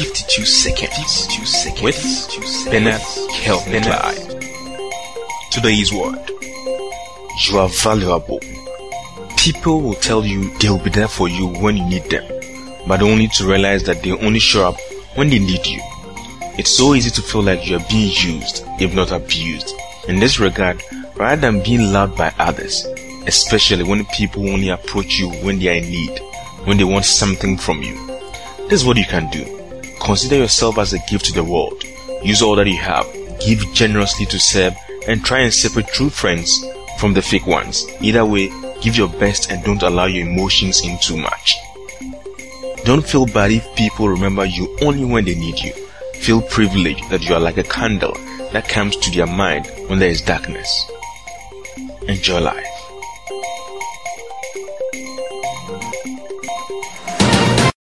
52 seconds, 52 seconds with Bernard Kelvin Clive. Today's word. You are valuable. People will tell you they'll be there for you when you need them, but only to realize that they only show up when they need you. It's so easy to feel like you're being used, if not abused. In this regard, rather than being loved by others, especially when people only approach you when they are in need, when they want something from you. This is what you can do. Consider yourself as a gift to the world. Use all that you have, give generously to serve, and try and separate true friends from the fake ones. Either way, give your best and don't allow your emotions in too much. Don't feel bad if people remember you only when they need you. Feel privileged that you are like a candle that comes to their mind when there is darkness. Enjoy life.